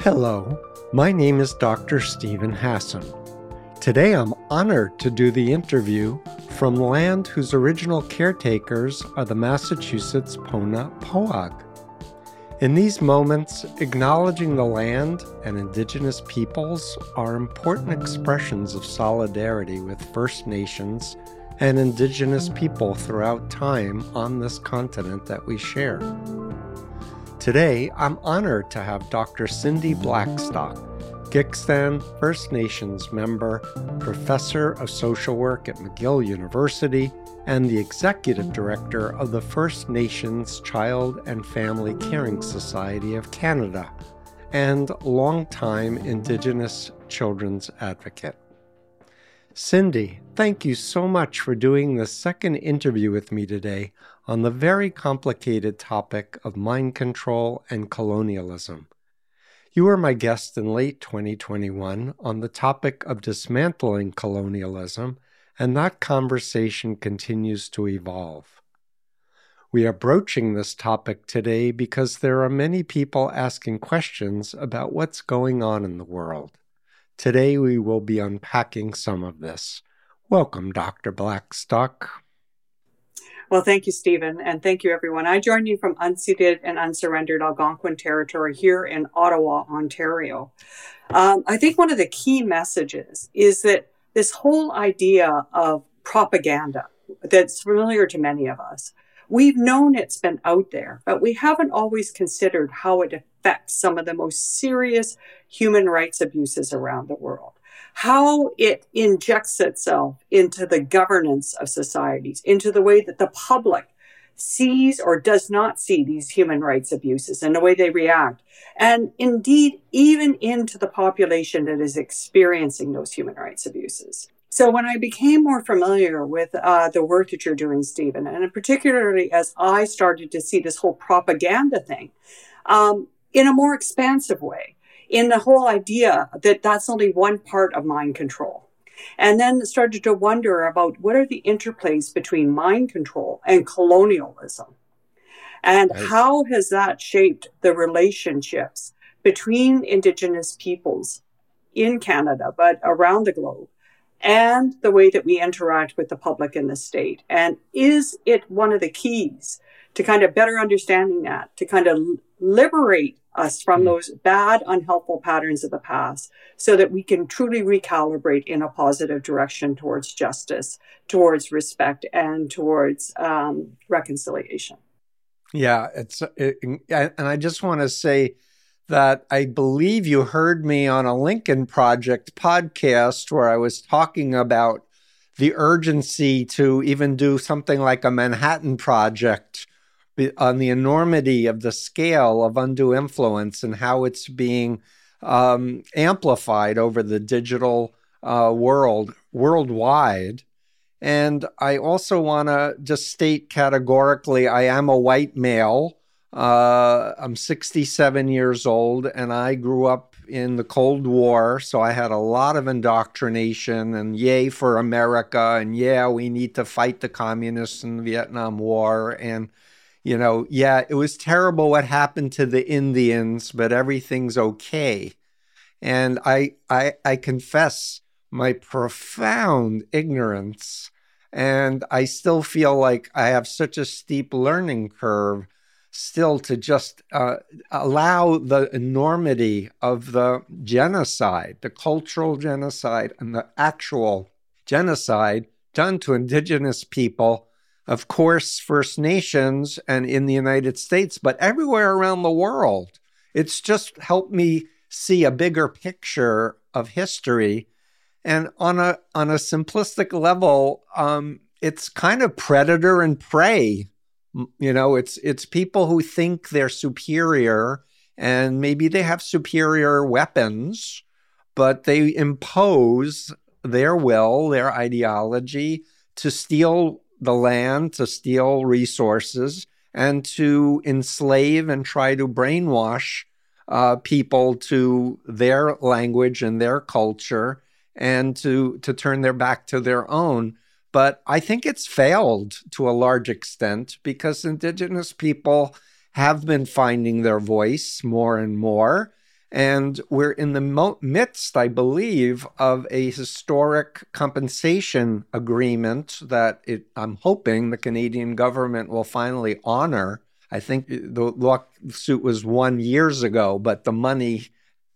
Hello, my name is Dr. Steven Hassan. Today I'm honored to do the interview from land whose original caretakers are the Massachusetts Pona Pohag. In these moments, acknowledging the land and Indigenous peoples are important expressions of solidarity with First Nations and Indigenous people throughout time on this continent that we share. Today, I'm honored to have Dr. Cindy Blackstock, Gitxsan First Nations member, professor of social work at McGill University, and the executive director of the First Nations Child and Family Caring Society of Canada, and longtime Indigenous children's advocate. Cindy, thank you so much for doing the second interview with me today on the very complicated topic of mind control and colonialism. You were my guest in late 2021 on the topic of dismantling colonialism, and that conversation continues to evolve. We are broaching this topic today because there are many people asking questions about what's going on in the world. Today we will be unpacking some of this. Welcome, Dr. Blackstock. Well, thank you, Steven, and thank you, everyone. I join you from unceded and unsurrendered Algonquin territory here in Ottawa, Ontario. Um, I think one of the key messages is that this whole idea of propaganda that's familiar to many of us, we've known it's been out there, but we haven't always considered how it affects some of the most serious human rights abuses around the world. How it injects itself into the governance of societies, into the way that the public sees or does not see these human rights abuses and the way they react. And indeed, even into the population that is experiencing those human rights abuses. So when I became more familiar with uh, the work that you're doing, Steven, and particularly as I started to see this whole propaganda thing, um, in a more expansive way in the whole idea that that's only one part of mind control. And then started to wonder about what are the interplays between mind control and colonialism. And how has that shaped the relationships between Indigenous peoples in Canada, but around the globe, and the way that we interact with the public in the state? And is it one of the keys to kind of better understanding that, to kind of liberate us from mm. those bad, unhelpful patterns of the past so that we can truly recalibrate in a positive direction towards justice, towards respect, and towards um, reconciliation. Yeah, it's it, and I just want to say that I believe you heard me on a Lincoln Project podcast where I was talking about the urgency to even do something like a Manhattan Project on the enormity of the scale of undue influence and how it's being um, amplified over the digital uh, world worldwide. And I also want to just state categorically I am a white male. Uh, I'm 67 years old and I grew up in the Cold War. So I had a lot of indoctrination and yay for America. And yeah, we need to fight the communists in the Vietnam War. And you know, yeah, it was terrible what happened to the Indians, but everything's okay. And I, I, I confess my profound ignorance. And I still feel like I have such a steep learning curve still to just uh, allow the enormity of the genocide, the cultural genocide, and the actual genocide done to indigenous people of course, First Nations and in the United States, but everywhere around the world. It's just helped me see a bigger picture of history. And on a on a simplistic level, um, it's kind of predator and prey. You know, it's it's people who think they're superior and maybe they have superior weapons, but they impose their will, their ideology to steal the land, to steal resources, and to enslave and try to brainwash uh, people to their language and their culture and to, to turn their back to their own. But I think it's failed to a large extent because Indigenous people have been finding their voice more and more. And we're in the midst, I believe, of a historic compensation agreement that it, I'm hoping the Canadian government will finally honor. I think the lawsuit was won years ago, but the money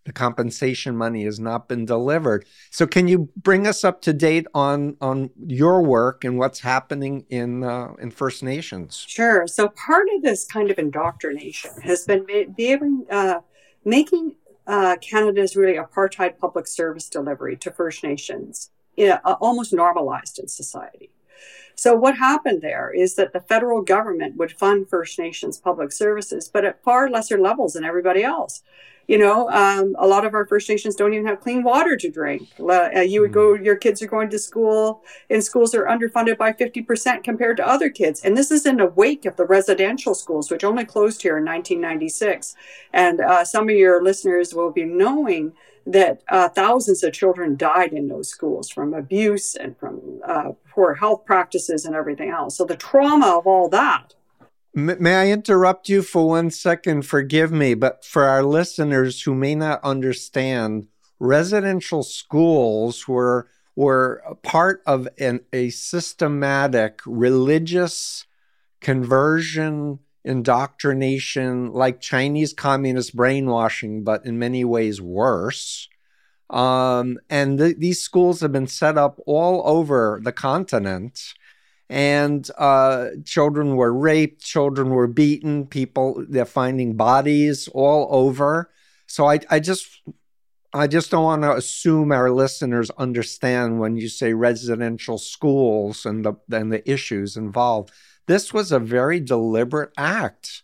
the compensation money has not been delivered. So, can you bring us up to date on on your work and what's happening in uh, in First Nations? Sure. So, part of this kind of indoctrination has been being, uh, making uh, Canada's really apartheid public service delivery to First Nations uh, almost normalized in society. So, what happened there is that the federal government would fund First Nations public services, but at far lesser levels than everybody else you know, um, a lot of our First Nations don't even have clean water to drink. Uh, you would go, mm-hmm. your kids are going to school, and schools are underfunded by 50% compared to other kids. And this is in the wake of the residential schools, which only closed here in 1996. And uh, some of your listeners will be knowing that uh, thousands of children died in those schools from abuse and from uh, poor health practices and everything else. So the trauma of all that May I interrupt you for one second? Forgive me, but for our listeners who may not understand, residential schools were were part of an, a systematic religious conversion indoctrination like Chinese communist brainwashing, but in many ways worse. Um, and th- these schools have been set up all over the continent and uh, children were raped, children were beaten, people they're finding bodies all over. So I, I just I just don't want to assume our listeners understand when you say residential schools and the and the issues involved. This was a very deliberate act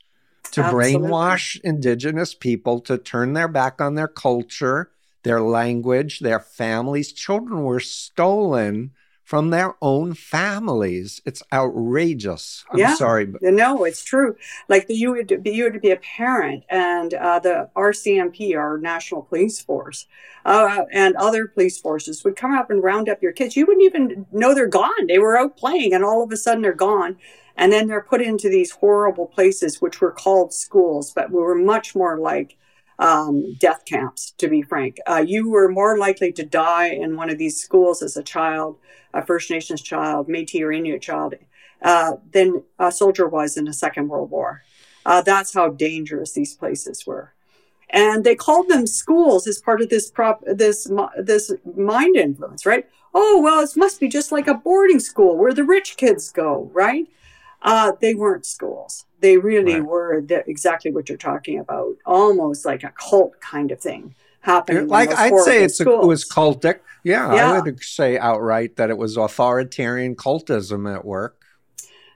to Absolutely. brainwash indigenous people to turn their back on their culture, their language, their families. Children were stolen from their own families. It's outrageous. I'm yeah. sorry. But- no, it's true. Like you would be, you would be a parent and uh, the RCMP, our National Police Force, uh, and other police forces would come up and round up your kids. You wouldn't even know they're gone. They were out playing and all of a sudden they're gone. And then they're put into these horrible places, which were called schools, but we were much more like um, death camps, to be frank. Uh, you were more likely to die in one of these schools as a child, a First Nations child, Metis or Inuit child, uh, than a soldier was in the Second World War. Uh, that's how dangerous these places were. And they called them schools as part of this prop, this this mind influence, right? Oh well, it must be just like a boarding school where the rich kids go, right? Uh, they weren't schools. They really right. were the, exactly what you're talking about, almost like a cult kind of thing happening. Like I'd say it's a, it was cultic. Yeah, yeah, I would say outright that it was authoritarian cultism at work.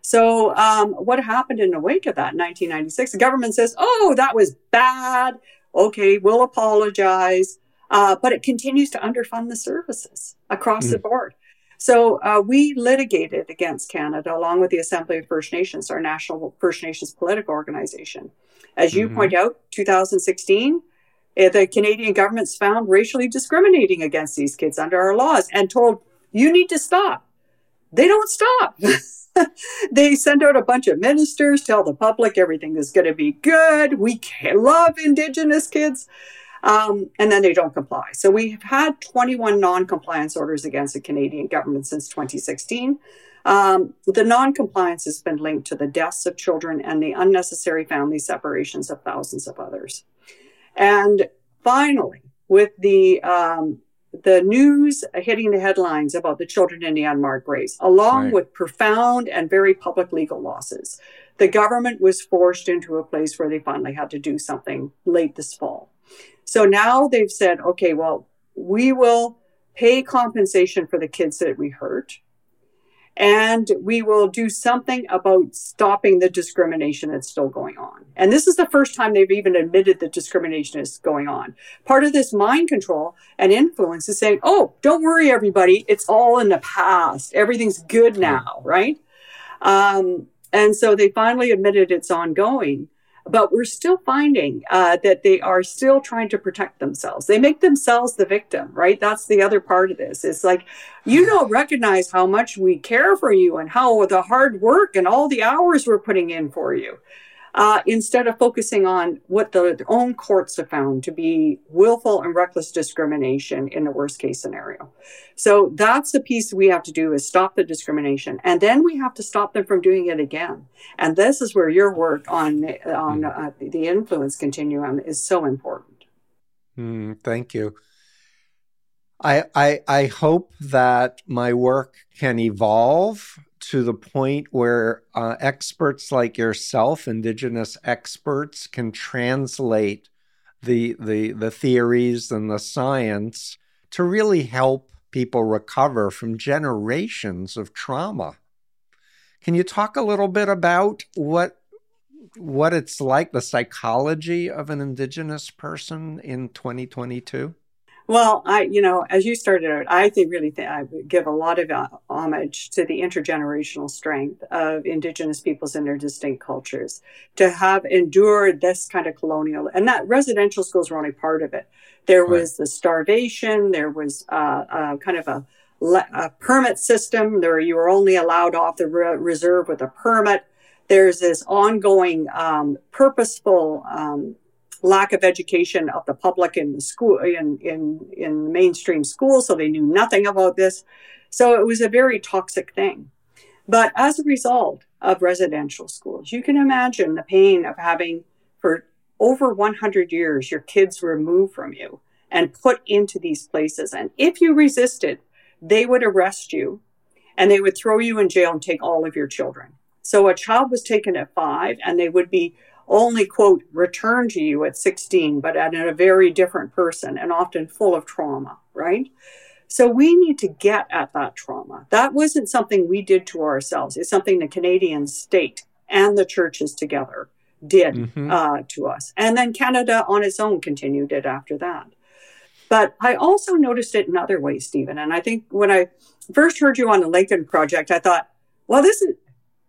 So, um, what happened in the wake of that, 1996? The government says, "Oh, that was bad. Okay, we'll apologize." Uh, but it continues to underfund the services across mm. the board. So uh, we litigated against Canada along with the Assembly of First Nations, our national First Nations political organization. As you mm-hmm. point out, 2016, eh, the Canadian government's found racially discriminating against these kids under our laws and told, you need to stop. They don't stop. they send out a bunch of ministers, tell the public everything is going to be good. We love Indigenous kids um, and then they don't comply. So we've had 21 non-compliance orders against the Canadian government since 2016. Um, the non-compliance has been linked to the deaths of children and the unnecessary family separations of thousands of others. And finally, with the um, the news hitting the headlines about the children in the unmarked graves, along right. with profound and very public legal losses, the government was forced into a place where they finally had to do something late this fall. So now they've said, okay, well, we will pay compensation for the kids that we hurt. And we will do something about stopping the discrimination that's still going on. And this is the first time they've even admitted that discrimination is going on. Part of this mind control and influence is saying, oh, don't worry, everybody. It's all in the past. Everything's good now, right? Um, and so they finally admitted it's ongoing but we're still finding uh, that they are still trying to protect themselves. They make themselves the victim, right? That's the other part of this. It's like you don't recognize how much we care for you and how the hard work and all the hours we're putting in for you. Uh, instead of focusing on what the, their own courts have found to be willful and reckless discrimination in the worst case scenario. So that's the piece we have to do is stop the discrimination, and then we have to stop them from doing it again. And this is where your work on on hmm. uh, the influence continuum is so important. Mm, thank you. I, I I hope that my work can evolve to the point where uh, experts like yourself, indigenous experts, can translate the the the theories and the science to really help people recover from generations of trauma. Can you talk a little bit about what what it's like, the psychology of an indigenous person in 2022? Well, I, you know, as you started out, I think really think I give a lot of uh, homage to the intergenerational strength of Indigenous peoples and their distinct cultures to have endured this kind of colonial, and that residential schools were only part of it. There right. was the starvation. There was uh, uh, kind of a, a, permit system. There, you were only allowed off the re- reserve with a permit. There's this ongoing, um, purposeful. Um, lack of education of the public in the school in in in mainstream schools so they knew nothing about this. So it was a very toxic thing. But as a result of residential schools you can imagine the pain of having for over 100 years your kids removed from you and put into these places. And if you resisted they would arrest you and they would throw you in jail and take all of your children. So a child was taken at 5 and they would be only quote return to you at 16 but at a very different person and often full of trauma right? So we need to get at that trauma. That wasn't something we did to ourselves. It's something the canadian state and the churches together did mm-hmm. uh, to us. And then canada on its own continued it after that. But i also noticed it in other ways steven. And i think when i first heard you on the lincoln project i thought well this is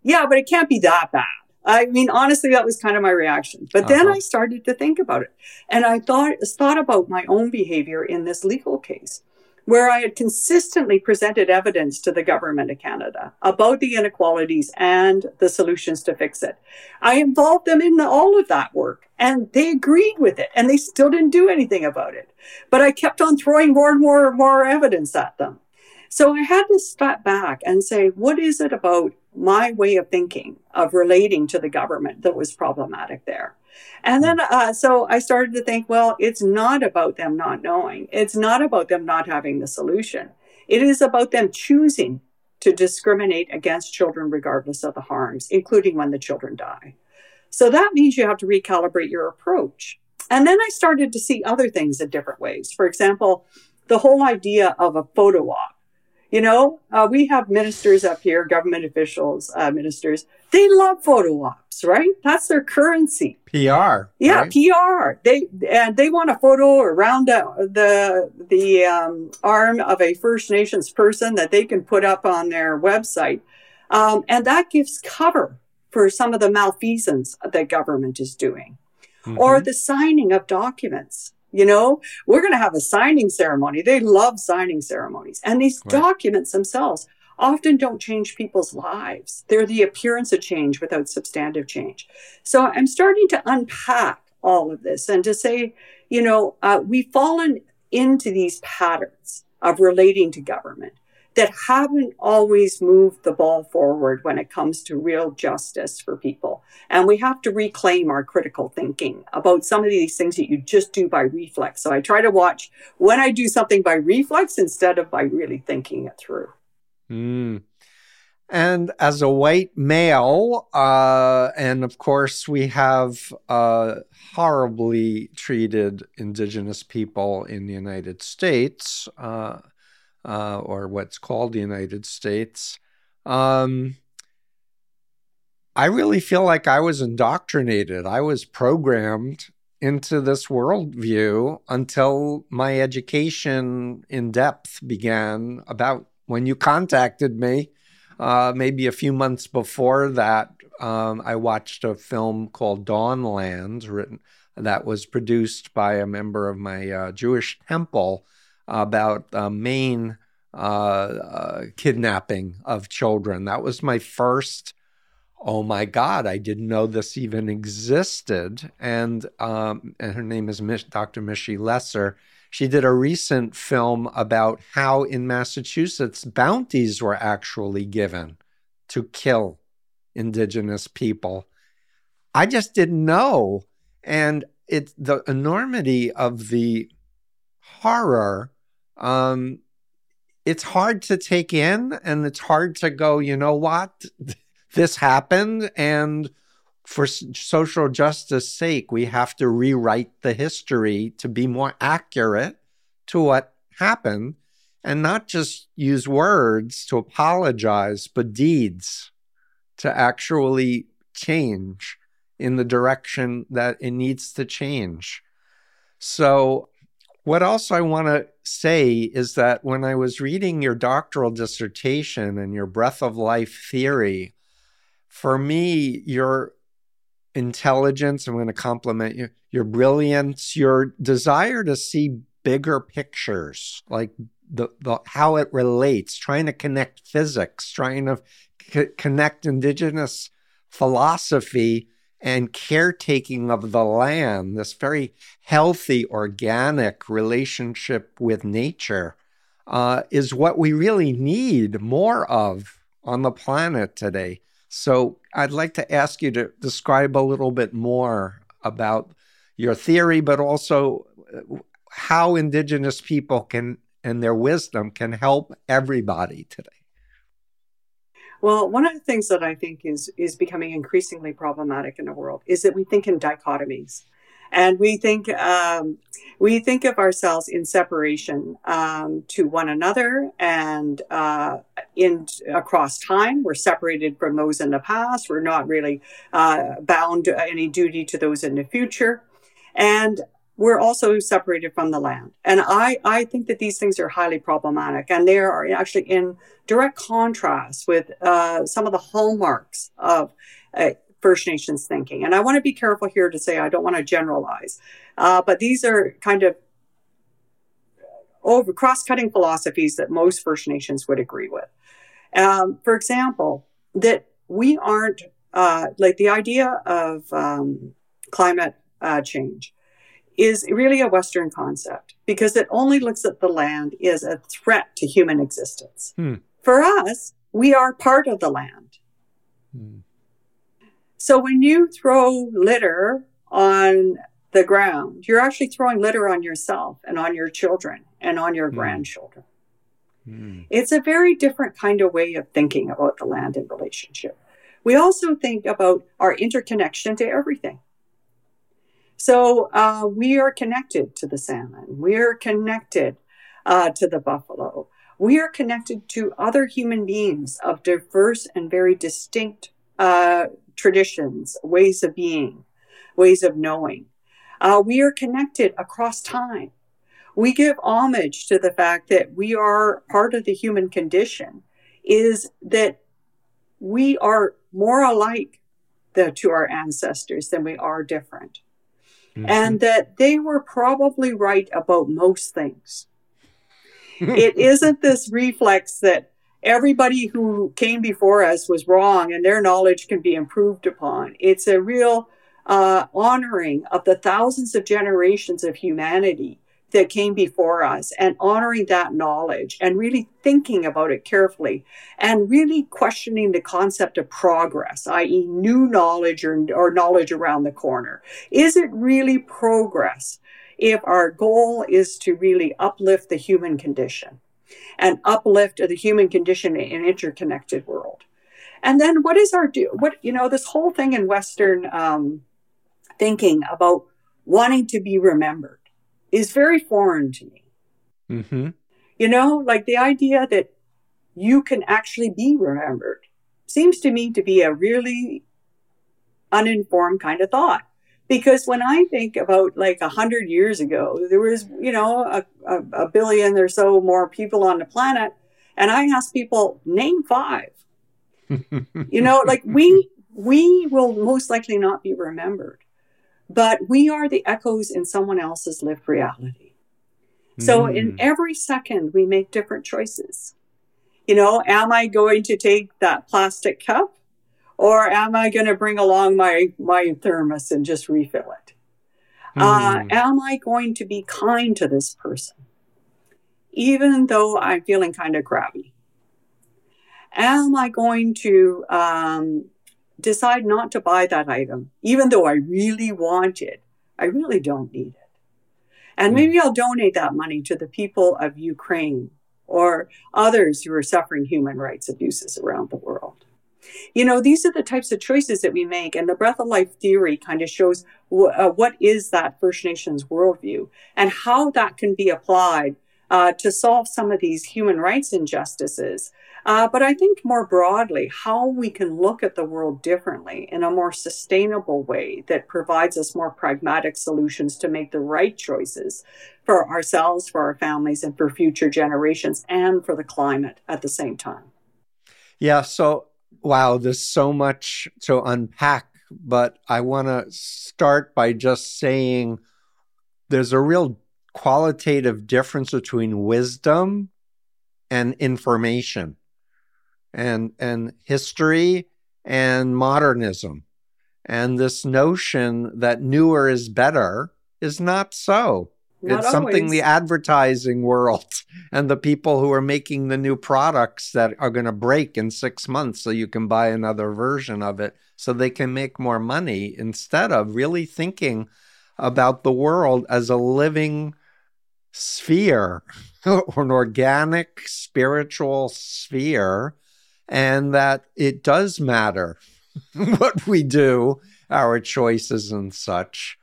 yeah but it can't be that bad I mean, honestly, that was kind of my reaction. But uh-huh. then I started to think about it. And I thought, thought about my own behavior in this legal case, where I had consistently presented evidence to the government of Canada about the inequalities and the solutions to fix it. I involved them in all of that work and they agreed with it and they still didn't do anything about it. But I kept on throwing more and more and more evidence at them. So I had to step back and say, what is it about my way of thinking of relating to the government that was problematic there? And then, uh, so I started to think, well, it's not about them not knowing. It's not about them not having the solution. It is about them choosing to discriminate against children regardless of the harms, including when the children die. So that means you have to recalibrate your approach. And then I started to see other things in different ways. For example, the whole idea of a photo op you know, uh, we have ministers up here, government officials, uh, ministers. They love photo ops, right? That's their currency. PR. Yeah, right? PR. They and they want a photo around the the um, arm of a First Nations person that they can put up on their website, um, and that gives cover for some of the malfeasance that government is doing, mm-hmm. or the signing of documents you know, we're going to have a signing ceremony. They love signing ceremonies. And these right. documents themselves often don't change people's lives. They're the appearance of change without substantive change. So I'm starting to unpack all of this and to say, you know, uh, we've fallen into these patterns of relating to government that haven't always moved the ball forward when it comes to real justice for people. And we have to reclaim our critical thinking about some of these things that you just do by reflex. So I try to watch when I do something by reflex instead of by really thinking it through. Mm. And as a white male, uh, and of course, we have uh, horribly treated Indigenous people in the United States. Uh, uh, or what's called the United States, um, I really feel like I was indoctrinated. I was programmed into this worldview until my education in depth began about when you contacted me. Uh, maybe a few months before that, um, I watched a film called Dawnland, written that was produced by a member of my uh, Jewish temple about uh, Maine uh, uh, kidnapping of children. That was my first oh my God, I didn't know this even existed. And, um, and her name is Dr. Mishy Lesser. She did a recent film about how in Massachusetts bounties were actually given to kill indigenous people. I just didn't know. And it's the enormity of the horror. Um, it's hard to take in and it's hard to go, you know what? this happened. And for social justice sake, we have to rewrite the history to be more accurate to what happened and not just use words to apologize, but deeds to actually change in the direction that it needs to change. So, what else I want to say is that when I was reading your doctoral dissertation and your breath of life theory, for me, your intelligence, I'm going to compliment you, your brilliance, your desire to see bigger pictures, like the, the how it relates, trying to connect physics, trying to c- connect indigenous philosophy and caretaking of the land, this very healthy, organic relationship with nature, uh, is what we really need more of on the planet today. So I'd like to ask you to describe a little bit more about your theory, but also uh, how Indigenous people can and their wisdom can help everybody today. Well, one of the things that I think is is becoming increasingly problematic in the world is that we think in dichotomies, and we think um, we think of ourselves in separation um, to one another, and uh, in across time, we're separated from those in the past. We're not really uh, bound to any duty to those in the future, and we're also separated from the land. And I, I think that these things are highly problematic and they are actually in direct contrast with uh, some of the hallmarks of uh, First Nations thinking. And I want to be careful here to say I don't want to generalize, uh, but these are kind of over cross-cutting philosophies that most First Nations would agree with. Um, for example, that we aren't uh, like the idea of um, climate uh, change is really a Western concept because it only looks at the land as a threat to human existence. Hmm. For us, we are part of the land. Hmm. So when you throw litter on the ground, you're actually throwing litter on yourself and on your children and on your hmm. grandchildren. Hmm. It's a very different kind of way of thinking about the land and relationship. We also think about our interconnection to everything. So uh, we are connected to the salmon. We are connected uh, to the buffalo. We are connected to other human beings of diverse and very distinct uh, traditions, ways of being, ways of knowing. Uh, we are connected across time. We give homage to the fact that we are part of the human condition, is that we are more alike the, to our ancestors than we are different mm-hmm. and that they were probably right about most things. it isn't this reflex that everybody who came before us was wrong and their knowledge can be improved upon. It's a real uh, honoring of the thousands of generations of humanity that came before us and honoring that knowledge and really thinking about it carefully and really questioning the concept of progress, i.e., new knowledge or, or knowledge around the corner. Is it really progress if our goal is to really uplift the human condition and uplift the human condition in an interconnected world? And then what is our do? What, you know, this whole thing in Western um, thinking about wanting to be remembered is very foreign to me. Mm-hmm. You know, like the idea that you can actually be remembered seems to me to be a really uninformed kind of thought. Because when I think about like a hundred years ago, there was, you know, a, a, a billion or so more people on the planet. And I ask people, name five. you know, like we, we will most likely not be remembered but we are the echoes in someone else's lived reality. So mm. in every second, we make different choices. You know, am I going to take that plastic cup Or am I going to bring along my, my thermos and just refill it? Mm. Uh, hmm. am I going to be kind to this person? Even though I'm feeling kind of crabby? Am I going to um, decide not to buy that item, even though I really want it? I really don't need it. And maybe hmm. I'll donate that money to the people of Ukraine or others who are suffering human rights abuses around the world. You know, these are the types of choices that we make. And the breath of life theory kind of shows w- uh, what is that First Nations worldview and how that can be applied uh, to solve some of these human rights injustices uh, but I think more broadly, how we can look at the world differently in a more sustainable way that provides us more pragmatic solutions to make the right choices for ourselves, for our families, and for future generations, and for the climate at the same time. Yeah. So, wow, there's so much to unpack, but I want to start by just saying there's a real qualitative difference between wisdom and information and and history and modernism. And this notion that newer is better is not so. Not it's something the advertising world and the people who are making the new products that are going to break in six months so you can buy another version of it so they can make more money instead of really thinking about the world as a living sphere or an organic spiritual sphere and that it does matter what we do, our choices and such.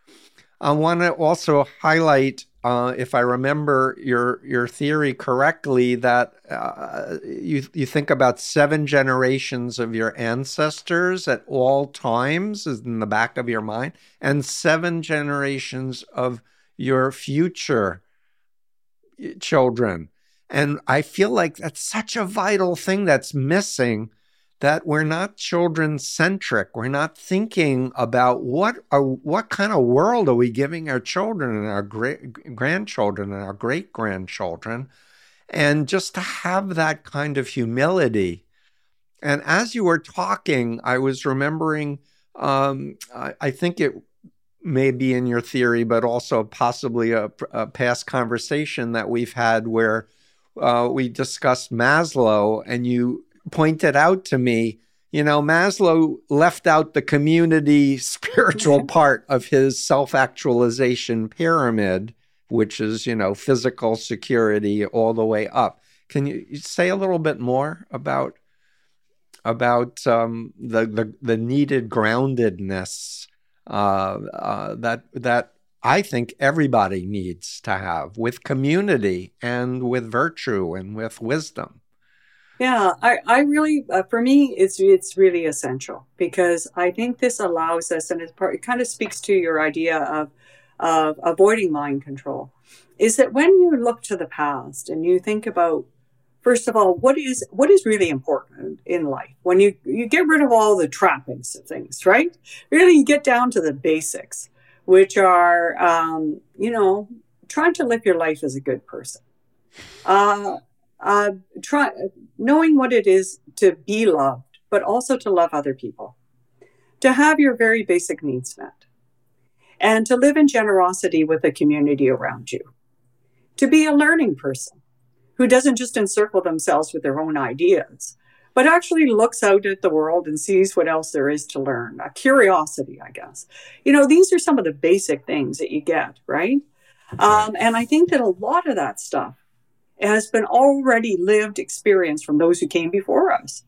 I want to also highlight, uh, if I remember your your theory correctly, that uh, you you think about seven generations of your ancestors at all times is in the back of your mind, and seven generations of your future children and I feel like that's such a vital thing that's missing that we're not children centric. We're not thinking about what are, what kind of world are we giving our children and our great grandchildren and our great grandchildren, and just to have that kind of humility. And as you were talking, I was remembering. Um, I, I, think it may be in your theory, but also possibly a, a past conversation that we've had where uh, we discussed Maslow, and you pointed out to me, you know, Maslow left out the community spiritual part of his self actualization pyramid, which is, you know, physical security all the way up. Can you say a little bit more about? About um, the, the the needed groundedness uh, uh, that that I think everybody needs to have with community and with virtue and with wisdom. Yeah, I, I really, uh, for me, it's it's really essential because I think this allows us, and part, it kind of speaks to your idea of of avoiding mind control, is that when you look to the past and you think about, first of all, what is what is really important in life, when you you get rid of all the trappings of things, right? Really, you get down to the basics which are, um, you know, trying to live your life as a good person. Uh, uh, try knowing what it is to be loved, but also to love other people, to have your very basic needs met, and to live in generosity with the community around you, to be a learning person who doesn't just encircle themselves with their own ideas, but actually looks out at the world and sees what else there is to learn. A curiosity, I guess. You know, these are some of the basic things that you get, right? Um, and I think that a lot of that stuff has been already lived experience from those who came before us.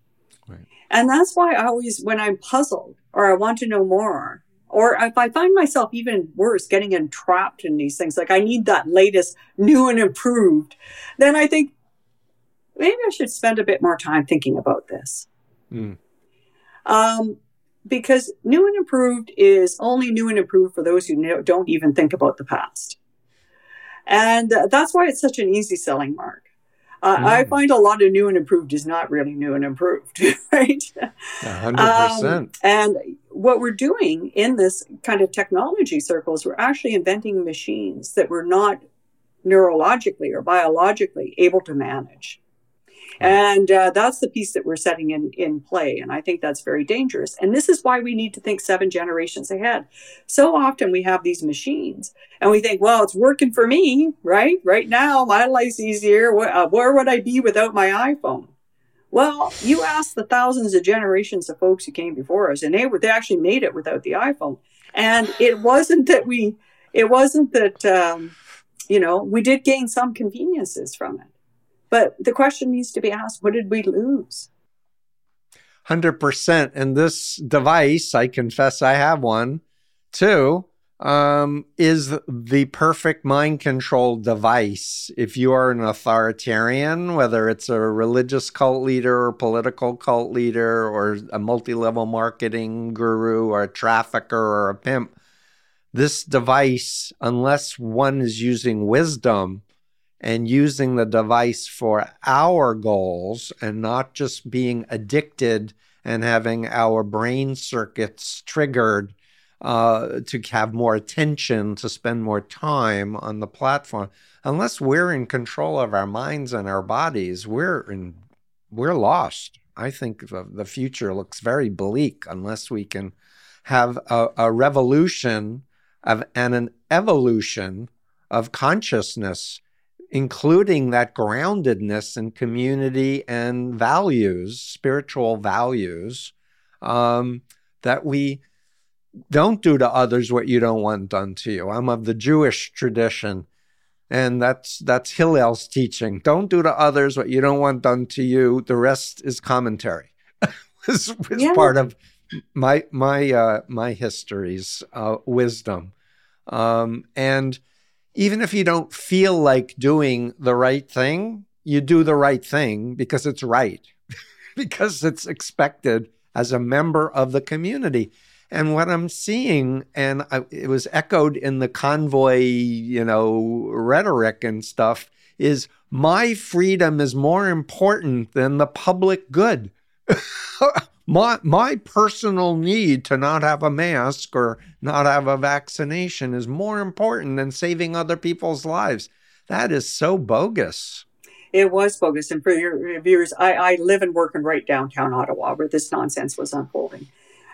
Right. And that's why I always, when I'm puzzled or I want to know more, or if I find myself even worse, getting entrapped in these things, like I need that latest new and improved, then I think, maybe I should spend a bit more time thinking about this. Mm. Um, because new and improved is only new and improved for those who don't even think about the past. And uh, that's why it's such an easy selling mark. Uh, mm. I find a lot of new and improved is not really new and improved, right? 100%. Um, and what we're doing in this kind of technology circles, we're actually inventing machines that we're not neurologically or biologically able to manage. And uh, that's the piece that we're setting in, in play. And I think that's very dangerous. And this is why we need to think seven generations ahead. So often we have these machines and we think, well, it's working for me, right? Right now, my life's easier. Where, uh, where would I be without my iPhone? Well, you ask the thousands of generations of folks who came before us, and they were they actually made it without the iPhone. And it wasn't that we, it wasn't that um, you know we did gain some conveniences from it, but the question needs to be asked: What did we lose? Hundred percent. And this device, I confess, I have one too um, is the perfect mind control device. If you are an authoritarian, whether it's a religious cult leader or political cult leader or a multi level marketing guru or a trafficker or a pimp, this device, unless one is using wisdom and using the device for our goals and not just being addicted and having our brain circuits triggered uh, to have more attention, to spend more time on the platform. Unless we're in control of our minds and our bodies, we're in, we're lost. I think the, future looks very bleak unless we can have a, a revolution of, and an evolution of consciousness, including that groundedness in community and values, spiritual values, um, that we don't do to others what you don't want done to you. I'm of the Jewish tradition, and that's that's Hillel's teaching. Don't do to others what you don't want done to you. The rest is commentary. is, is yeah. part of my my uh, my history's uh, wisdom, um, and even if you don't feel like doing the right thing, you do the right thing because it's right, because it's expected as a member of the community. And what I'm seeing, and I, it was echoed in the convoy, you know, rhetoric and stuff, is my freedom is more important than the public good. my my personal need to not have a mask or not have a vaccination is more important than saving other people's lives. That is so bogus. It was bogus. And for your viewers, I, I live and work in right downtown Ottawa where this nonsense was unfolding.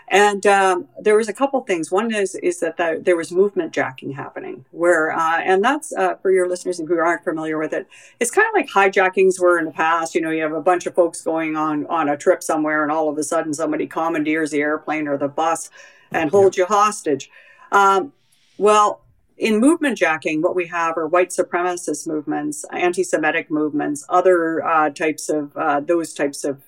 And um, there was a couple things. One is is that the, there was movement jacking happening, where uh, and that's uh, for your listeners who aren't familiar with it. It's kind of like hijackings were in the past. You know, you have a bunch of folks going on on a trip somewhere, and all of a sudden somebody commandeers the airplane or the bus and holds you hostage. Um, well, in movement jacking, what we have are white supremacist movements, anti-Semitic movements, other uh, types of uh, those types of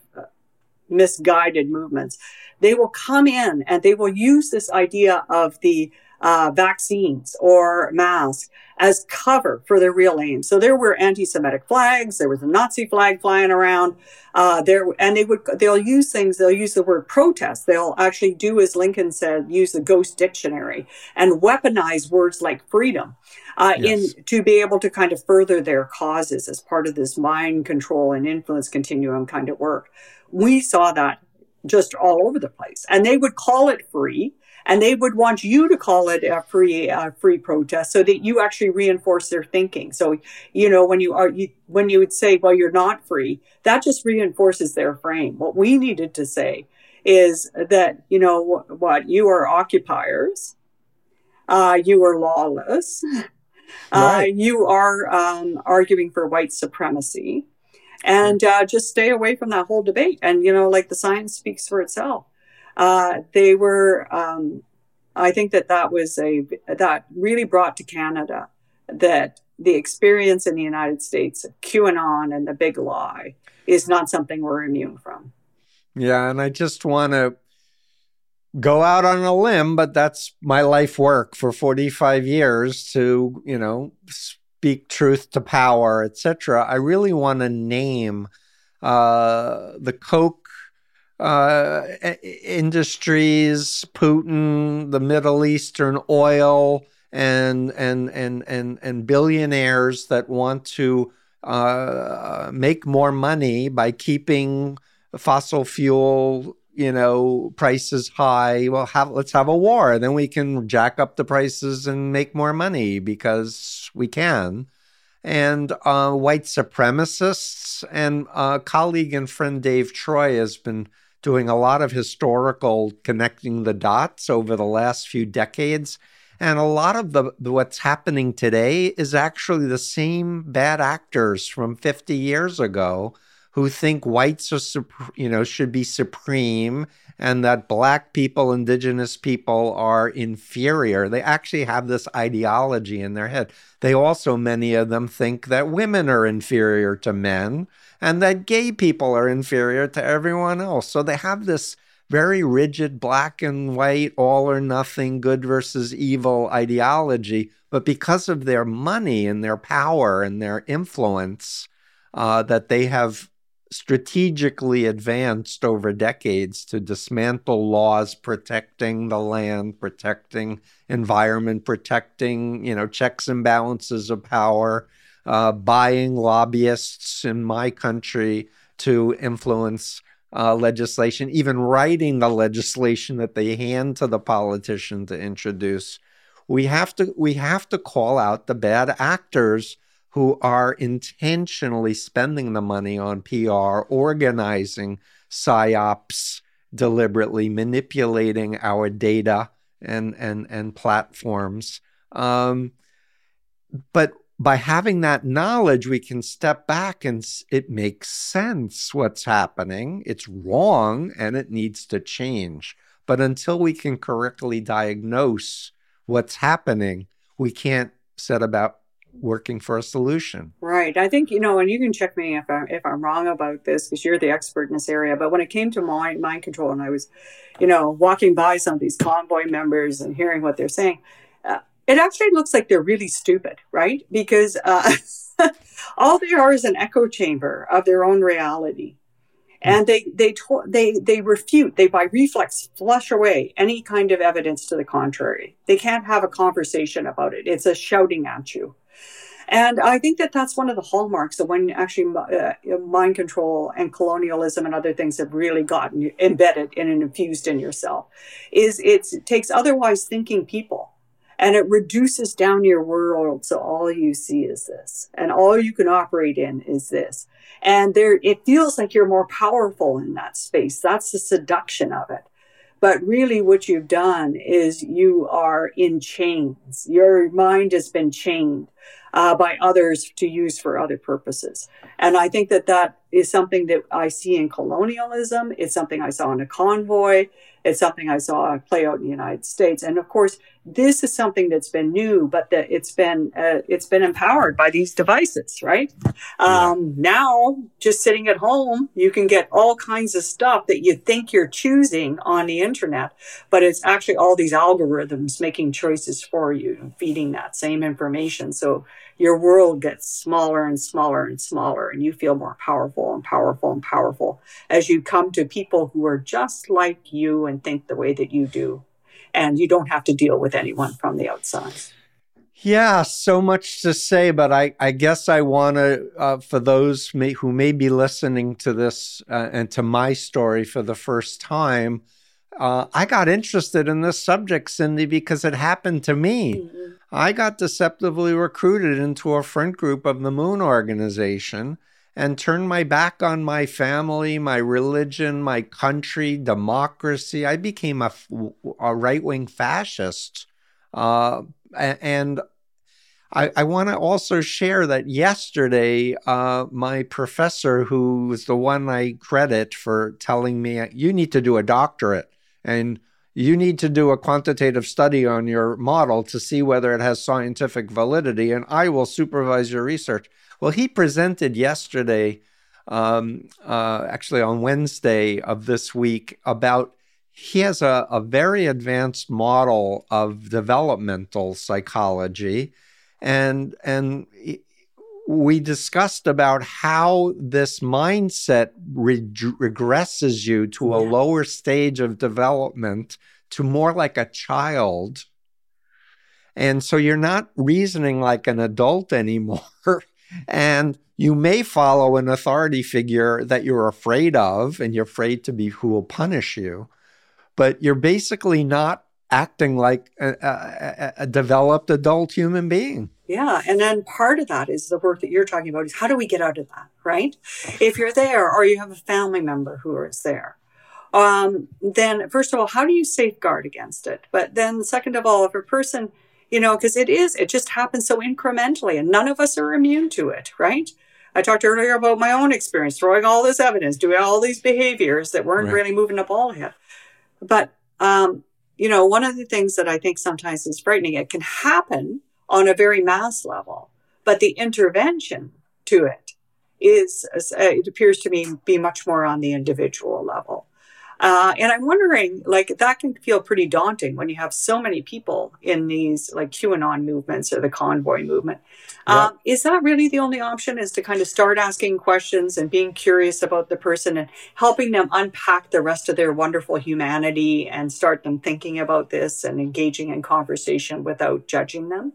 misguided movements they will come in and they will use this idea of the uh, vaccines or masks as cover for their real aim. So there were anti-Semitic flags, there was a Nazi flag flying around. Uh, there, and they would they'll use things. They'll use the word protest. They'll actually do as Lincoln said, use the Ghost Dictionary and weaponize words like freedom. Uh, yes. in to be able to kind of further their causes as part of this mind control and influence continuum kind of work. We saw that just all over the place. And they would call it free and they would want you to call it a free uh, free protest so that you actually reinforce their thinking so you know when you are you, when you would say well you're not free that just reinforces their frame what we needed to say is that you know what you are occupiers uh, you are lawless uh, right. uh, you are um, arguing for white supremacy and uh, just stay away from that whole debate. And you know, like the science speaks for itself. Uh, they were, um, I think that that was a that really brought to Canada that the experience in the United States of QAnon and the big lie is not something we're immune from. Yeah, and I just want to go out on a limb, but that's my life work for 45 years to, you know, speak truth to power, etc. I really want to name uh, the Koch uh, industries, Putin, the Middle Eastern oil, and and and and and billionaires that want to uh, make more money by keeping fossil fuel you know prices high well have let's have a war and then we can jack up the prices and make more money because we can and uh, white supremacists. And a colleague and friend Dave Troy has been doing a lot of historical connecting the dots over the last few decades. And a lot of the, what's happening today is actually the same bad actors from 50 years ago who think whites are you know should be supreme and that black people indigenous people are inferior they actually have this ideology in their head they also many of them think that women are inferior to men and that gay people are inferior to everyone else. So they have this very rigid black and white, all or nothing, good versus evil ideology. But because of their money and their power and their influence, uh, that they have strategically advanced over decades to dismantle laws protecting the land, protecting environment, protecting, you know, checks and balances of power, uh, buying lobbyists in my country to influence uh, legislation, even writing the legislation that they hand to the politician to introduce. We have to we have to call out the bad actors who are intentionally spending the money on PR, organizing psyops, deliberately manipulating our data and and and platforms. Um, but by having that knowledge, we can step back and it makes sense what's happening. It's wrong and it needs to change. But until we can correctly diagnose what's happening, we can't set about working for a solution. Right. I think you know, and you can check me if I'm if I'm wrong about this because you're the expert in this area. But when it came to mind mind control, and I was, you know, walking by some of these convoy members and hearing what they're saying, it actually looks like they're really stupid, right? Because uh, all they are is an echo chamber of their own reality. And they they to- they they refute they by reflex flush away any kind of evidence to the contrary. They can't have a conversation about it. It's a shouting at you. And I think that that's one of the hallmarks of when actually uh, mind control and colonialism and other things have really gotten embedded and infused in yourself. Is it takes otherwise thinking people and it reduces down your world. So all you see is this and all you can operate in is this. And there it feels like you're more powerful in that space. That's the seduction of it. But really what you've done is you are in chains. Your mind has been chained uh, by others to use for other purposes and i think that that is something that i see in colonialism it's something i saw in a convoy it's something I saw play out in the United States. And of course, this is something that's been new, but that it's been uh, it's been empowered by these devices, right? Um, Now, just sitting at home, you can get all kinds of stuff that you think you're choosing on the internet, but it's actually all these algorithms making choices for you, feeding that same information. So your world gets smaller and smaller and smaller, and you feel more powerful and powerful and powerful as you come to people who are just like you and think the way that you do. And you don't have to deal with anyone from the outside. Yeah, so much to say, but I, I guess I want to, uh, for those may, who may be listening to this uh, and to my story for the first time, uh, I got interested in this subject, Cindy, because it happened to me. Mm-hmm. I got deceptively recruited into a front group of the Moon Organization and turned my back on my family, my religion, my country, democracy. I became a, a right wing fascist. Uh, and I, I want to also share that yesterday, uh, my professor, who was the one I credit for telling me, you need to do a doctorate and you need to do a quantitative study on your model to see whether it has scientific validity, and I will supervise your research. Well, he presented yesterday, um, uh, actually on Wednesday of this week, about he has a, a very advanced model of developmental psychology, and and we discussed about how this mindset re- regresses you to a yeah. lower stage of development to more like a child. And so you're not reasoning like an adult anymore. and you may follow an authority figure that you're afraid of and you're afraid to be who will punish you. But you're basically not acting like a, a, a developed adult human being. Yeah. And then part of that is the work that you're talking about is how do we get out of that, right? If you're there or you have a family member who is there, um, then first of all, how do you safeguard against it? But then second of all, if a person, you know, because it is, it just happens so incrementally and none of us are immune to it, right? I talked earlier about my own experience, throwing all this evidence, doing all these behaviors that weren't right. really moving the ball yet. But, um, you know, one of the things that I think sometimes is frightening, it can happen on a very mass level. But the intervention to it is, uh, it appears to me, be much more on the individual level. Uh, and I'm wondering, like, that can feel pretty daunting when you have so many people in these, like, QAnon movements or the convoy movement. Yeah. Um, is that really the only option? Is to kind of start asking questions and being curious about the person and helping them unpack the rest of their wonderful humanity and start them thinking about this and engaging in conversation without judging them?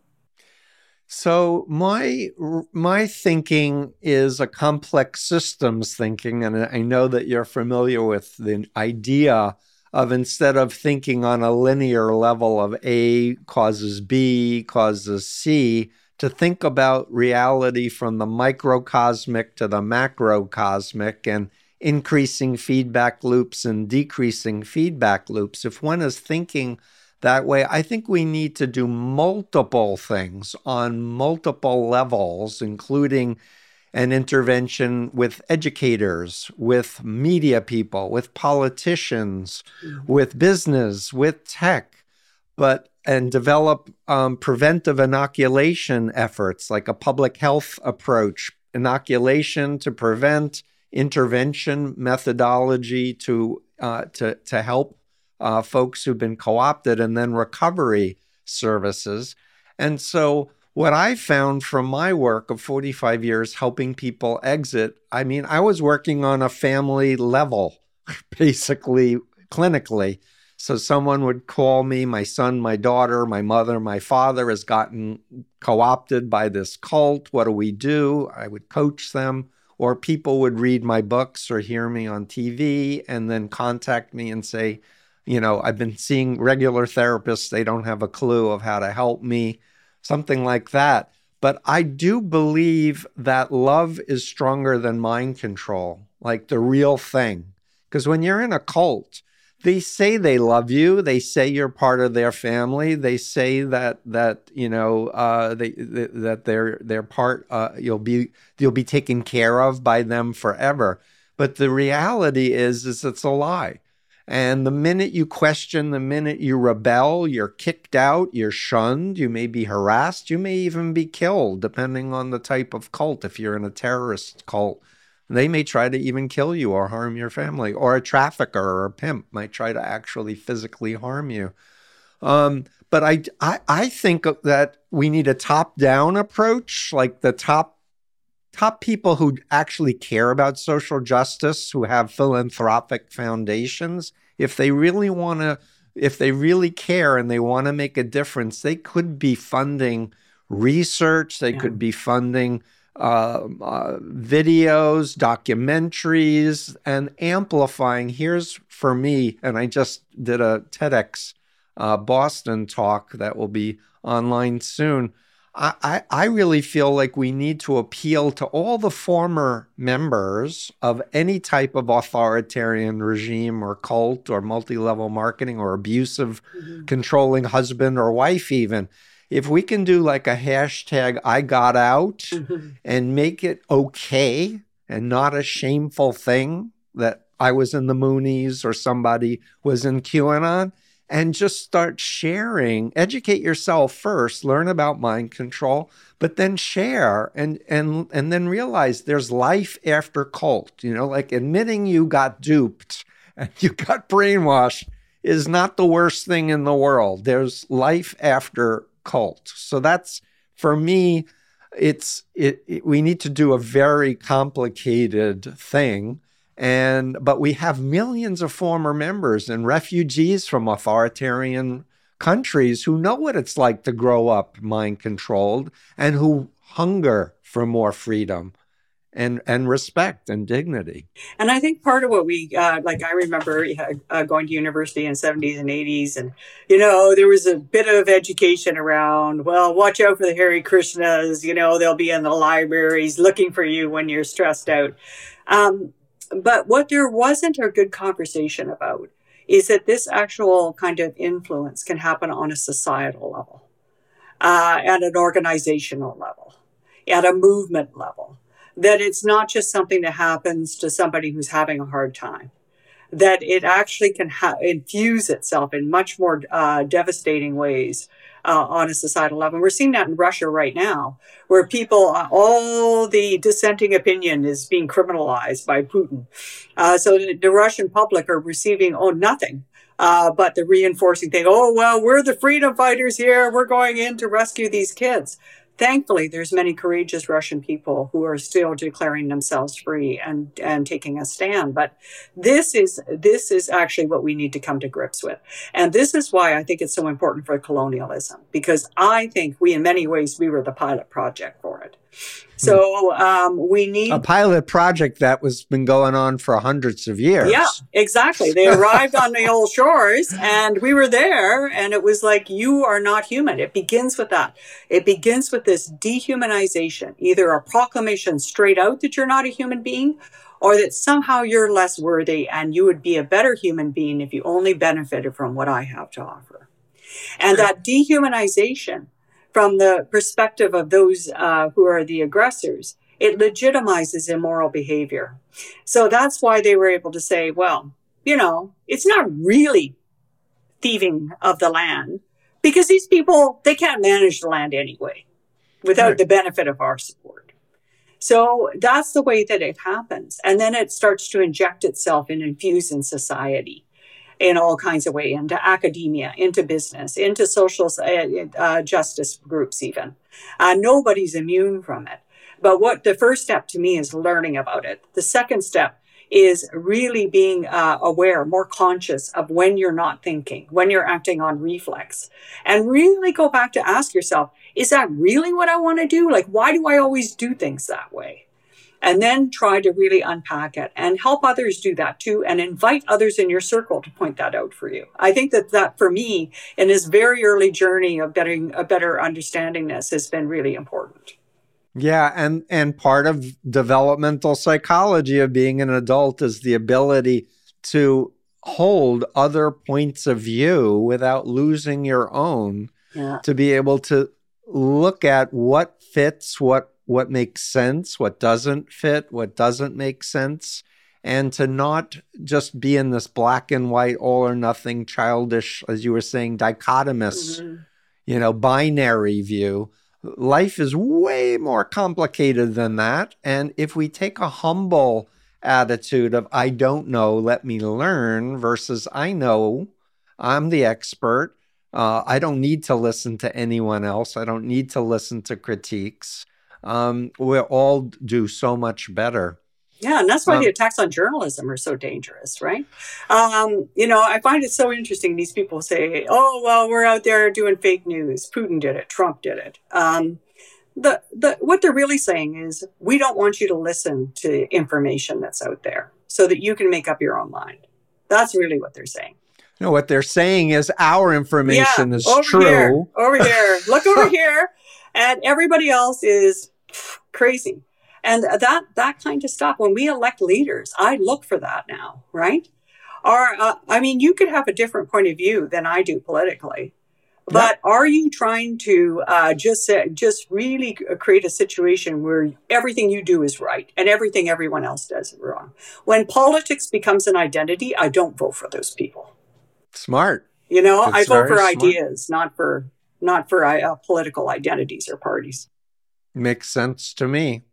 So my my thinking is a complex systems thinking, and I know that you're familiar with the idea of instead of thinking on a linear level of A causes B causes C, to think about reality from the microcosmic to the macrocosmic and increasing feedback loops and decreasing feedback loops. If one is thinking that way. I think we need to do multiple things on multiple levels, including an intervention with educators, with media people, with politicians, mm-hmm. with business, with tech, but and develop um, preventive inoculation efforts like a public health approach, inoculation to prevent, intervention methodology to uh, to to help uh, folks who've been co opted and then recovery services. And so, what I found from my work of 45 years helping people exit, I mean, I was working on a family level, basically clinically. So someone would call me, my son, my daughter, my mother, my father has gotten co opted by this cult. What do we do? I would coach them. Or people would read my books or hear me on TV and then contact me and say, you know, I've been seeing regular therapists, they don't have a clue of how to help me, something like that. But I do believe that love is stronger than mind control, like the real thing. Because when you're in a cult, they say they love you. They say you're part of their family. They say that that you know uh, they, that they're they're part. Uh, you'll be you'll be taken care of by them forever. But the reality is, is it's a lie. And the minute you question, the minute you rebel, you're kicked out, you're shunned, you may be harassed, you may even be killed, depending on the type of cult. If you're in a terrorist cult, they may try to even kill you or harm your family, or a trafficker or a pimp might try to actually physically harm you. Um, but I, I, I think that we need a top down approach, like the top top people who actually care about social justice, who have philanthropic foundations, if they really want to, if they really care and they want to make a difference, they could be funding research, they yeah. could be funding uh, uh, videos, documentaries, and amplifying. Here's for me, and I just did a TEDx uh, Boston talk that will be online soon I, I really feel like we need to appeal to all the former members of any type of authoritarian regime or cult or multi level marketing or abusive, mm-hmm. controlling husband or wife, even. If we can do like a hashtag I got out mm-hmm. and make it okay and not a shameful thing that I was in the Moonies or somebody was in QAnon, and just start sharing. Educate yourself first learn about mind control but then share and and and then realize there's life after cult you know like admitting you got duped and you got brainwashed is not the worst thing in the world. There's life after cult. So that's for me it's it, it we need to do a very complicated thing and but we have millions of former members and refugees from authoritarian countries who know what it's like to grow up mind controlled and who hunger for more freedom and and respect and dignity. And I think part of what we uh, like, I remember uh, going to university in seventies and eighties, and you know there was a bit of education around. Well, watch out for the Hare Krishnas. You know they'll be in the libraries looking for you when you're stressed out. Um, but what there wasn't a good conversation about is that this actual kind of influence can happen on a societal level, uh, at an organizational level, at a movement level. That it's not just something that happens to somebody who's having a hard time, that it actually can ha- infuse itself in much more uh, devastating ways uh, on a societal level. And we're seeing that in Russia right now, where people, uh, all the dissenting opinion is being criminalized by Putin. Uh, so the, the, Russian public are receiving, oh, nothing. Uh, but the reinforcing thing, oh, well, we're the freedom fighters here. We're going in to rescue these kids thankfully there's many courageous russian people who are still declaring themselves free and and taking a stand. But this is this is actually what we need to come to grips with. And this is why i think it's so important for colonialism because i think we in many ways we were the pilot project for it so um, we need a pilot project that was been going on for hundreds of years. Yeah, exactly. They arrived on the old shores, and we were there, and it was like you are not human. It begins with that. It begins with this dehumanization, either a proclamation straight out that you're not a human being, or that somehow you're less worthy and you would be a better human being if you only benefited from what I have to offer. And that dehumanization from the perspective of those uh, who are the aggressors, it legitimizes immoral behavior. So that's why they were able to say, well, you know, it's not really thieving of the land because these people, they can't manage the land anyway without right. the benefit of our support. So that's the way that it happens. And then it starts to inject itself and infuse in society in all kinds of ways into academia, into business, into social uh, uh, justice groups, even. Uh, nobody's immune from it. But what the first step to me is learning about it. The second step is really being uh, aware, more conscious of when you're not thinking, when you're acting on reflex, and really go back to ask yourself, is that really what I want to do? Like, why do I always do things that way? And then try to really unpack it and help others do that too and invite others in your circle to point that out for you i think that that for me in this very early journey of getting a better understanding this has been really important yeah and and part of developmental psychology of being an adult is the ability to hold other points of view without losing your own yeah. to be able to look at what fits what what makes sense, what doesn't fit, what doesn't make sense, and to not just be in this black and white, all or nothing, childish, as you were saying, dichotomous, mm-hmm. you know, binary view. Life is way more complicated than that. And if we take a humble attitude of, I don't know, let me learn, versus I know, I'm the expert. Uh, I don't need to listen to anyone else. I don't need to listen to critiques um, we'll all do so much better. Yeah, and that's why um, the attacks on journalism are so dangerous, right? Um, you know, I find it so interesting. These people say, "Oh, well, we're out there doing fake news. Putin did it. Trump did it." Um, the the what they're really saying is, we don't want you to listen to information that's out there, so that you can make up your own mind. That's really what they're saying. No, what they're saying is our information yeah, is over true. Here, over here, look over here, and everybody else is crazy. And that that kind of stuff. When we elect leaders, I look for that now, right? Or uh, I mean, you could have a different point of view than I do politically, but are you trying to uh, just uh, just really create a situation where everything you do is right and everything everyone else does is wrong? When politics becomes an identity, I don't vote for those people. Smart. You know, I vote for smart. ideas, not for not for uh, political identities or parties. Makes sense to me.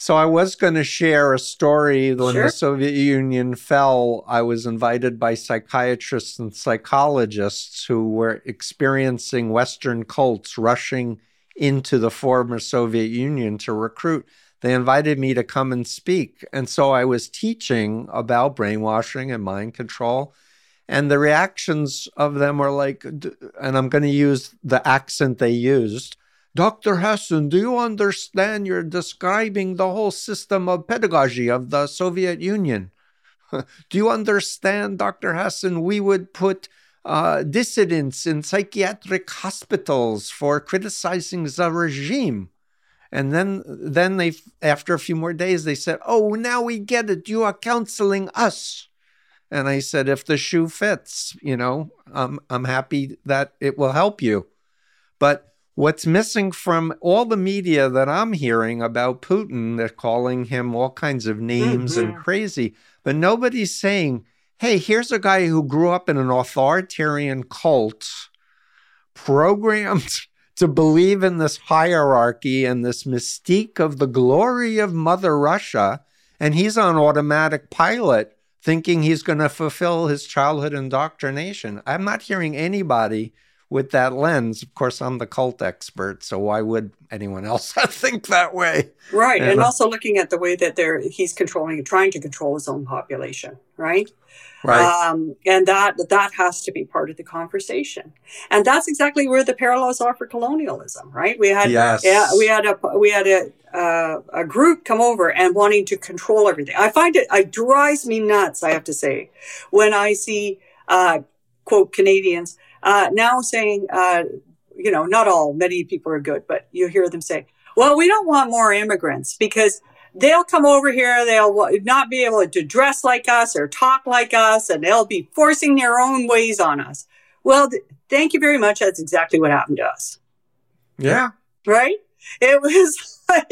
So I was going to share a story when sure. the Soviet Union fell. I was invited by psychiatrists and psychologists who were experiencing Western cults rushing into the former Soviet Union to recruit. They invited me to come and speak. And so I was teaching about brainwashing and mind control. And the reactions of them were like, and I'm going to use the accent they used Dr. Hassan, do you understand you're describing the whole system of pedagogy of the Soviet Union? do you understand, Dr. Hassan, we would put uh, dissidents in psychiatric hospitals for criticizing the regime? And then, then they, after a few more days, they said, "Oh, now we get it. You are counseling us." And I said, "If the shoe fits, you know, I'm I'm happy that it will help you." But what's missing from all the media that I'm hearing about Putin, they're calling him all kinds of names mm-hmm. and crazy, but nobody's saying, "Hey, here's a guy who grew up in an authoritarian cult." Programmed to believe in this hierarchy and this mystique of the glory of Mother Russia. And he's on automatic pilot thinking he's going to fulfill his childhood indoctrination. I'm not hearing anybody with that lens. Of course, I'm the cult expert, so why would anyone else think that way? Right, and, and also looking at the way that they're he's controlling, and trying to control his own population, right? Right. Um, and that that has to be part of the conversation, and that's exactly where the parallels are for colonialism, right? We had yes. yeah, we had a we had a uh, a group come over and wanting to control everything. I find it it drives me nuts. I have to say, when I see uh, quote Canadians uh, now saying, uh, you know, not all, many people are good, but you hear them say, well, we don't want more immigrants because they'll come over here, they'll not be able to dress like us or talk like us, and they'll be forcing their own ways on us. Well, th- thank you very much. That's exactly what happened to us. Yeah. Right? It was like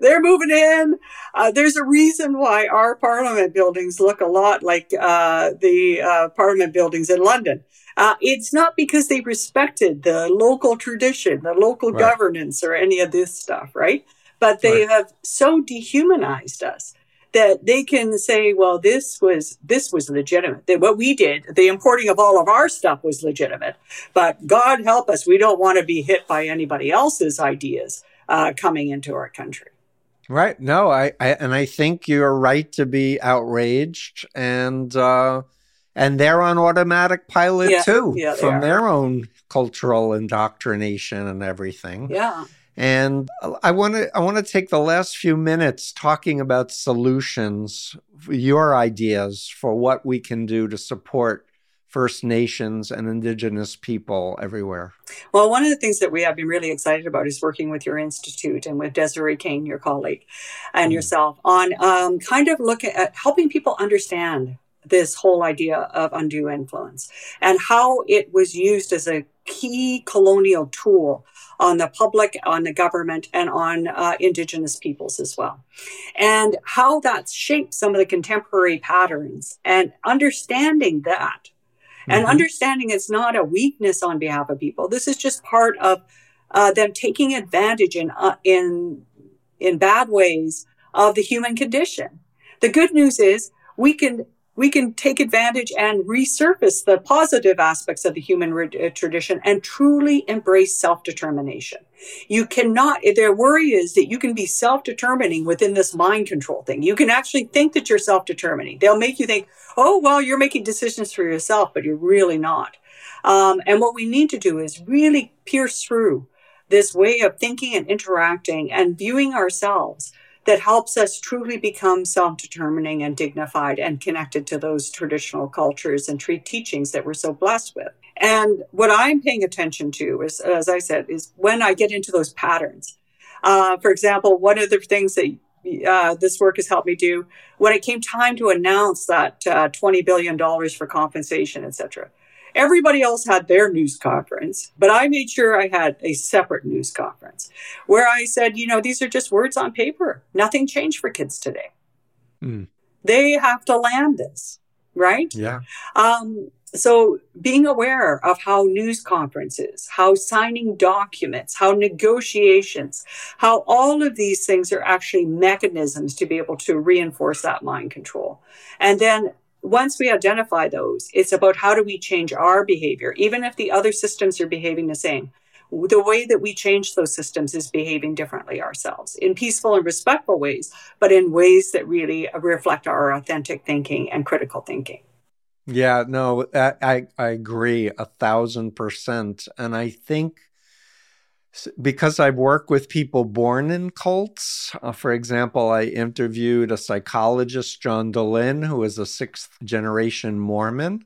they're moving in. Uh, there's a reason why our parliament buildings look a lot like uh, the uh, parliament buildings in London. Uh, it's not because they respected the local tradition, the local right. governance, or any of this stuff, right? But they right. have so dehumanized us that they can say, "Well, this was this was legitimate. That what we did, the importing of all of our stuff was legitimate. But God help us, we don't want to be hit by anybody else's ideas uh, coming into our country." Right. No, I, I, and I think you're right to be outraged and. Uh, and they're on automatic pilot yeah, too yeah, from their own cultural indoctrination and everything. Yeah. And I want to I want to take the last few minutes talking about solutions, your ideas for what we can do to support First Nations and Indigenous people everywhere? Well, one of the things that we have been really excited about is working with your institute and with Desiree Kane, your colleague, and mm. yourself on um, kind of looking at helping people understand this whole idea of undue influence and how it was used as a key colonial tool on the public, on the government, and on uh, Indigenous peoples as well. And how that shaped some of the contemporary patterns and understanding that. Mm-hmm. And understanding it's not a weakness on behalf of people. This is just part of uh, them taking advantage in, uh, in, in bad ways of the human condition. The good news is we can we can take advantage and resurface the positive aspects of the human re- uh, tradition and truly embrace self-determination. You cannot, their worry is that you can be self-determining within this mind control thing. You can actually think that you're self-determining. They'll make you think, oh, well, you're making decisions for yourself, but you're really not. Um, and what we need to do is really pierce through this way of thinking and interacting and viewing ourselves that helps us truly become self determining and dignified and connected to those traditional cultures and treat teachings that we're so blessed with. And what I'm paying attention to is, as I said, is when I get into those patterns. Uh, for example, one of the things that uh, this work has helped me do when it came time to announce that uh, $20 billion for compensation, et cetera. Everybody else had their news conference, but I made sure I had a separate news conference where I said, you know, these are just words on paper. Nothing changed for kids today. Mm. They have to land this, right? Yeah. Um, so being aware of how news conferences, how signing documents, how negotiations, how all of these things are actually mechanisms to be able to reinforce that mind control. And then once we identify those, it's about how do we change our behavior, even if the other systems are behaving the same. The way that we change those systems is behaving differently ourselves in peaceful and respectful ways, but in ways that really reflect our authentic thinking and critical thinking. Yeah, no, I, I agree a thousand percent. And I think because I work with people born in cults. Uh, for example, I interviewed a psychologist, John Dehlin, who is a sixth generation Mormon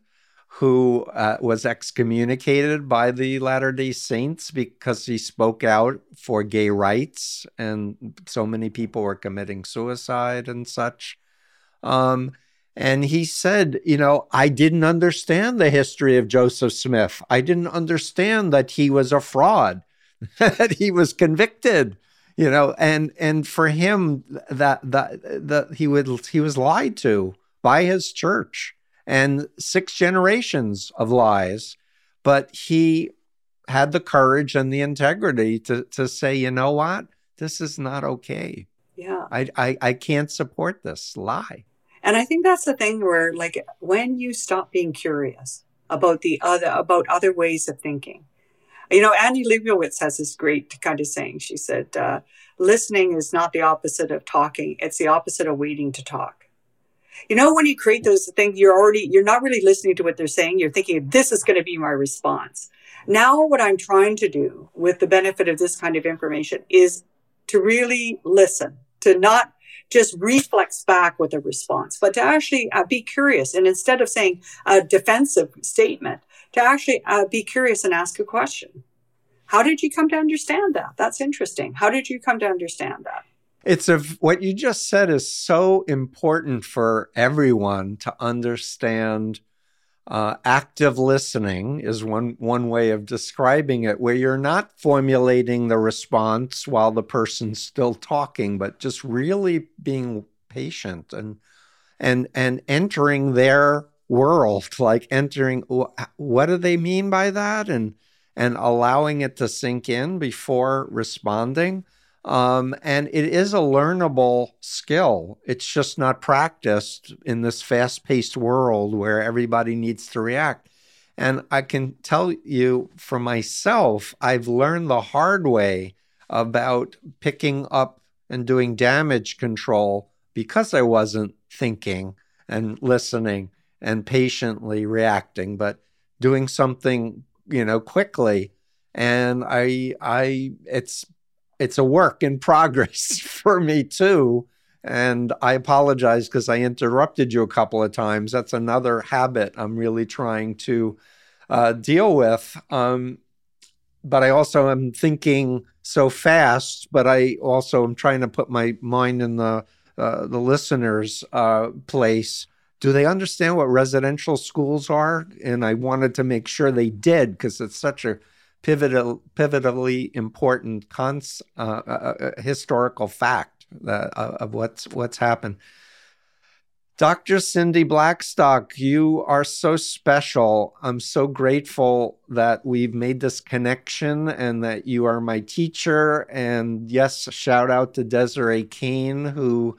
who uh, was excommunicated by the Latter day Saints because he spoke out for gay rights, and so many people were committing suicide and such. Um, and he said, You know, I didn't understand the history of Joseph Smith. I didn't understand that he was a fraud, that he was convicted. You know, and and for him that that that he would he was lied to by his church and six generations of lies, but he had the courage and the integrity to to say, you know what, this is not okay. Yeah, I I, I can't support this lie. And I think that's the thing where, like, when you stop being curious about the other about other ways of thinking, you know, Annie Leibovitz has this great kind of saying. She said, uh, "Listening is not the opposite of talking; it's the opposite of waiting to talk." You know, when you create those things, you're already, you're not really listening to what they're saying. You're thinking, this is going to be my response. Now, what I'm trying to do with the benefit of this kind of information is to really listen, to not just reflex back with a response, but to actually uh, be curious. And instead of saying a defensive statement, to actually uh, be curious and ask a question. How did you come to understand that? That's interesting. How did you come to understand that? It's a what you just said is so important for everyone to understand. Uh, active listening is one one way of describing it, where you're not formulating the response while the person's still talking, but just really being patient and and and entering their world, like entering what do they mean by that, and and allowing it to sink in before responding. Um, and it is a learnable skill. It's just not practiced in this fast paced world where everybody needs to react. And I can tell you for myself, I've learned the hard way about picking up and doing damage control because I wasn't thinking and listening and patiently reacting, but doing something, you know, quickly. And I, I, it's it's a work in progress for me too. And I apologize because I interrupted you a couple of times. That's another habit I'm really trying to uh, deal with. Um, but I also am thinking so fast, but I also am trying to put my mind in the uh, the listener's uh, place. Do they understand what residential schools are? And I wanted to make sure they did because it's such a pivotal, pivotally important cons, uh, uh, uh historical fact that, uh, of what's what's happened. Dr. Cindy Blackstock, you are so special. I'm so grateful that we've made this connection and that you are my teacher. And yes, shout out to Desiree Kane, who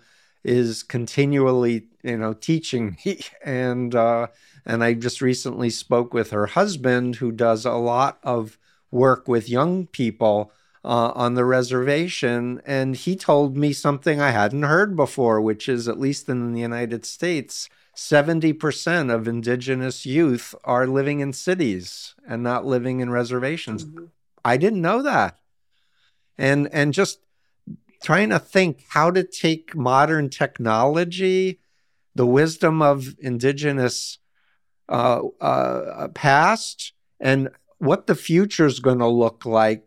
is continually, you know, teaching me. And uh, and I just recently spoke with her husband, who does a lot of work with young people uh, on the reservation. And he told me something I hadn't heard before, which is at least in the United States, 70% of indigenous youth are living in cities and not living in reservations. Mm-hmm. I didn't know that. And and just trying to think how to take modern technology, the wisdom of indigenous uh, uh, past, and what the future is going to look like,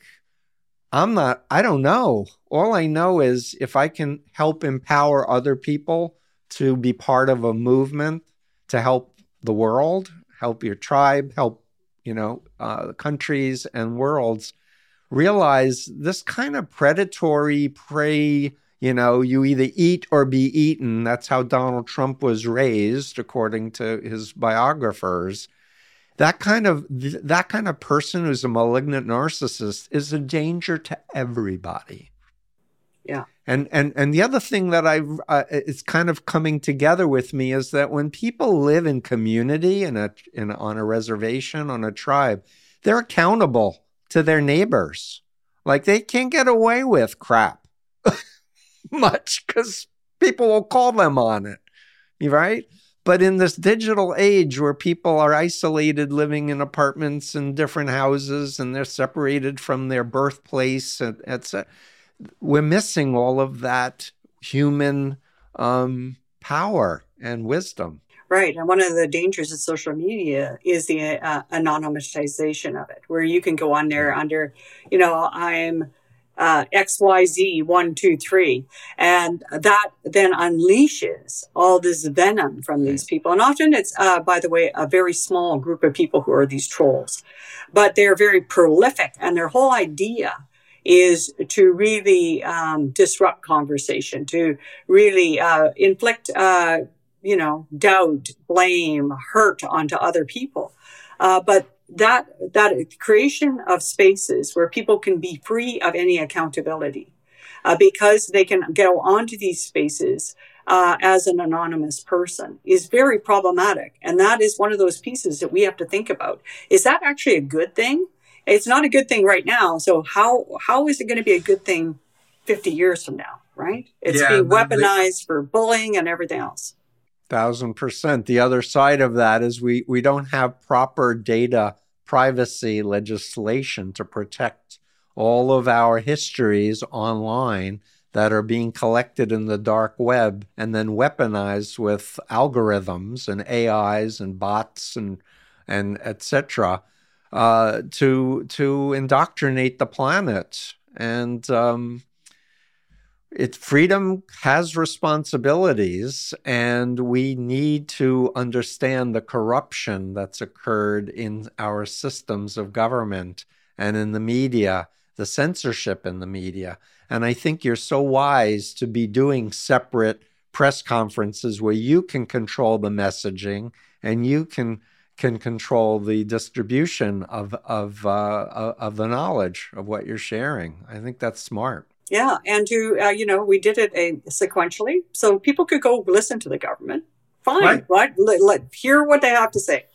I'm not, I don't know. All I know is if I can help empower other people to be part of a movement to help the world, help your tribe, help, you know, uh, countries and worlds realize this kind of predatory prey you know, you either eat or be eaten. That's how Donald Trump was raised, according to his biographers. That kind of that kind of person who's a malignant narcissist is a danger to everybody. Yeah. And and and the other thing that i uh, it's kind of coming together with me is that when people live in community in a in on a reservation on a tribe they're accountable to their neighbors like they can't get away with crap much because people will call them on it right But in this digital age where people are isolated, living in apartments and different houses, and they're separated from their birthplace, etc., we're missing all of that human um, power and wisdom. Right. And one of the dangers of social media is the uh, anonymization of it, where you can go on there under, you know, I'm uh, XYZ123. And that then unleashes all this venom from these people. And often it's, uh, by the way, a very small group of people who are these trolls, but they're very prolific and their whole idea is to really um, disrupt conversation, to really uh, inflict uh, you know, doubt, blame, hurt onto other people. Uh, but that that creation of spaces where people can be free of any accountability, uh, because they can go onto these spaces uh, as an anonymous person, is very problematic. And that is one of those pieces that we have to think about. Is that actually a good thing? It's not a good thing right now. So how how is it going to be a good thing 50 years from now? Right? It's yeah, being weaponized the, for bullying and everything else. Thousand percent. The other side of that is we we don't have proper data privacy legislation to protect all of our histories online that are being collected in the dark web and then weaponized with algorithms and AIs and bots and and etc. Uh, to to indoctrinate the planet and um, it freedom has responsibilities and we need to understand the corruption that's occurred in our systems of government and in the media the censorship in the media. And i think you're so wise to be doing separate press conferences where you can control the messaging and you can can control the distribution of of uh, of the knowledge of what you're sharing. I think that's smart yeah, and to uh, you know, we did it a, sequentially, so people could go listen to the government. Fine, right? right? Let, let, hear what they have to say,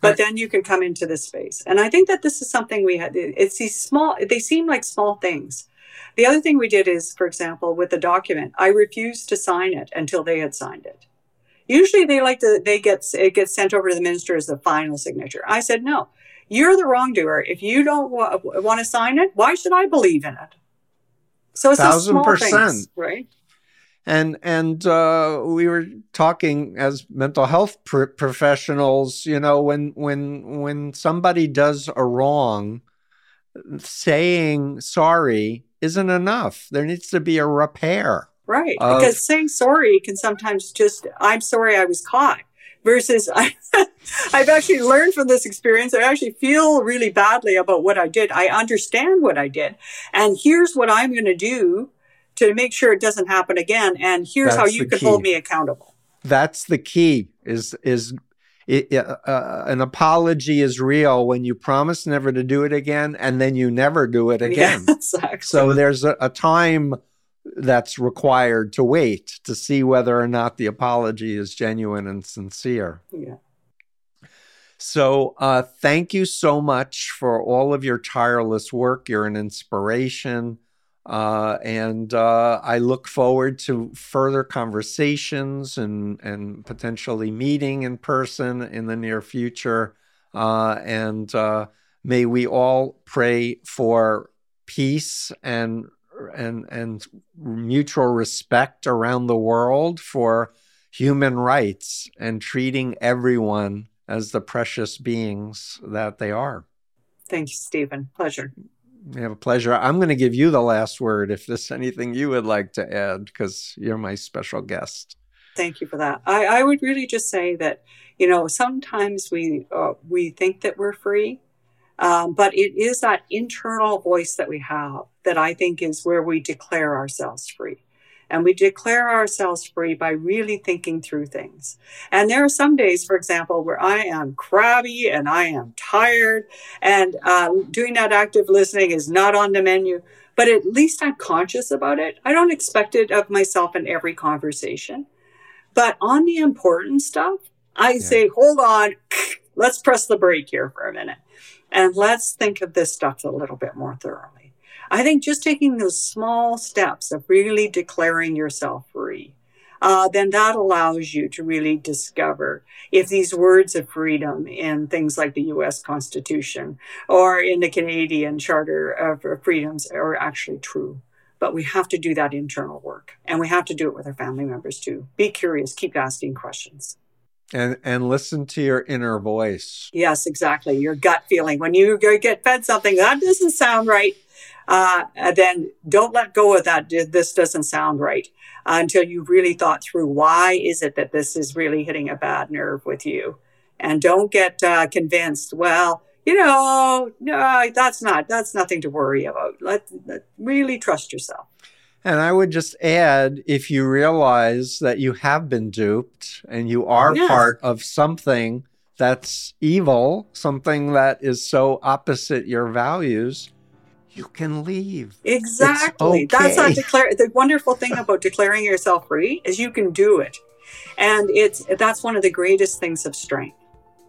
but right. then you can come into this space. And I think that this is something we had. It's these small. They seem like small things. The other thing we did is, for example, with the document, I refused to sign it until they had signed it. Usually, they like to. They get it gets sent over to the minister as the final signature. I said no. You're the wrongdoer. If you don't wa- want to sign it, why should I believe in it? So it's thousand percent, things, right? And and uh, we were talking as mental health pr- professionals. You know, when when when somebody does a wrong, saying sorry isn't enough. There needs to be a repair. Right, of, because saying sorry can sometimes just I'm sorry I was caught versus I, I've actually learned from this experience. I actually feel really badly about what I did. I understand what I did. And here's what I'm going to do to make sure it doesn't happen again. And here's That's how you can key. hold me accountable. That's the key is, is it, uh, an apology is real when you promise never to do it again and then you never do it again. Yeah, exactly. So there's a, a time that's required to wait to see whether or not the apology is genuine and sincere. Yeah. So, uh, thank you so much for all of your tireless work. You're an inspiration. Uh, and uh, I look forward to further conversations and, and potentially meeting in person in the near future. Uh, and uh, may we all pray for peace and and and mutual respect around the world for human rights and treating everyone as the precious beings that they are. Thank you, Steven. Pleasure. You have a pleasure. I'm going to give you the last word if there's anything you would like to add, because you're my special guest. Thank you for that. I, I would really just say that, you know, sometimes we uh, we think that we're free, um, but it is that internal voice that we have that I think is where we declare ourselves free. And we declare ourselves free by really thinking through things. And there are some days, for example, where I am crabby and I am tired, and uh, doing that active listening is not on the menu, but at least I'm conscious about it. I don't expect it of myself in every conversation. But on the important stuff, I yeah. say, hold on, let's press the brake here for a minute. And let's think of this stuff a little bit more thoroughly. I think just taking those small steps of really declaring yourself free uh, then that allows you to really discover if these words of freedom in things like the US Constitution or in the Canadian Charter of Freedoms are actually true. But we have to do that internal work and we have to do it with our family members too. Be curious, keep asking questions. And, and listen to your inner voice. Yes, exactly. Your gut feeling. When you get fed something that doesn't sound right, uh, then don't let go of that. This doesn't sound right uh, until you've really thought through why is it that this is really hitting a bad nerve with you, and don't get uh, convinced. Well, you know, no, that's not that's nothing to worry about. Let, let really trust yourself. And I would just add if you realize that you have been duped and you are yeah. part of something that's evil, something that is so opposite your values, you can leave. Exactly. Okay. That's not declare the wonderful thing about declaring yourself free is you can do it. And it's that's one of the greatest things of strength.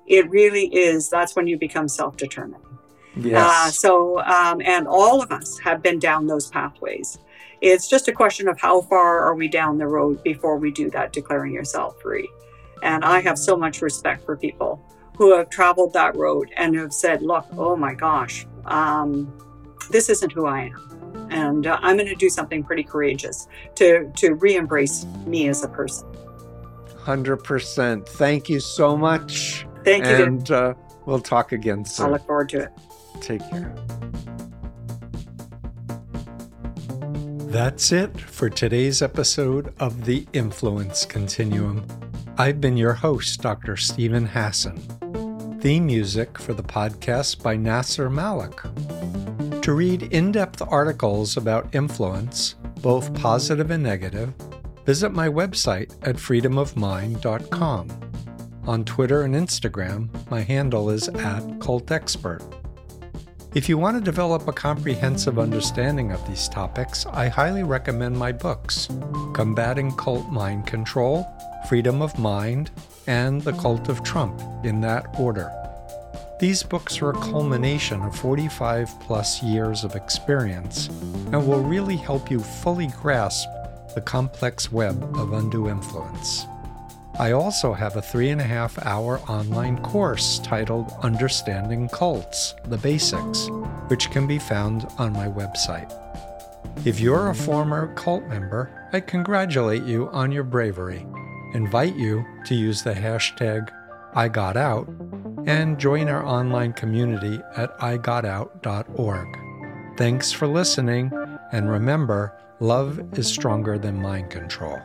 It really is. That's when you become self-determined. Yes. Uh, so um, and all of us have been down those pathways. It's just a question of how far are we down the road before we do that, declaring yourself free. And I have so much respect for people who have traveled that road and have said, look, oh my gosh, um, this isn't who I am. And uh, I'm going to do something pretty courageous to, to re embrace me as a person. 100%. Thank you so much. Thank you. And uh, we'll talk again soon. I look forward to it. Take care. That's it for today's episode of The Influence Continuum. I've been your host, Dr. Steven Hassan. Theme music for the podcast by Nasser Malik. To read in depth articles about influence, both positive and negative, visit my website at freedomofmind.com. On Twitter and Instagram, my handle is at cultexpert. If you want to develop a comprehensive understanding of these topics, I highly recommend my books Combating Cult Mind Control, Freedom of Mind, and The Cult of Trump, in that order. These books are a culmination of 45 plus years of experience and will really help you fully grasp the complex web of undue influence. I also have a three and a half hour online course titled Understanding Cults The Basics, which can be found on my website. If you're a former cult member, I congratulate you on your bravery, invite you to use the hashtag IGotOut, and join our online community at igotout.org. Thanks for listening, and remember, love is stronger than mind control.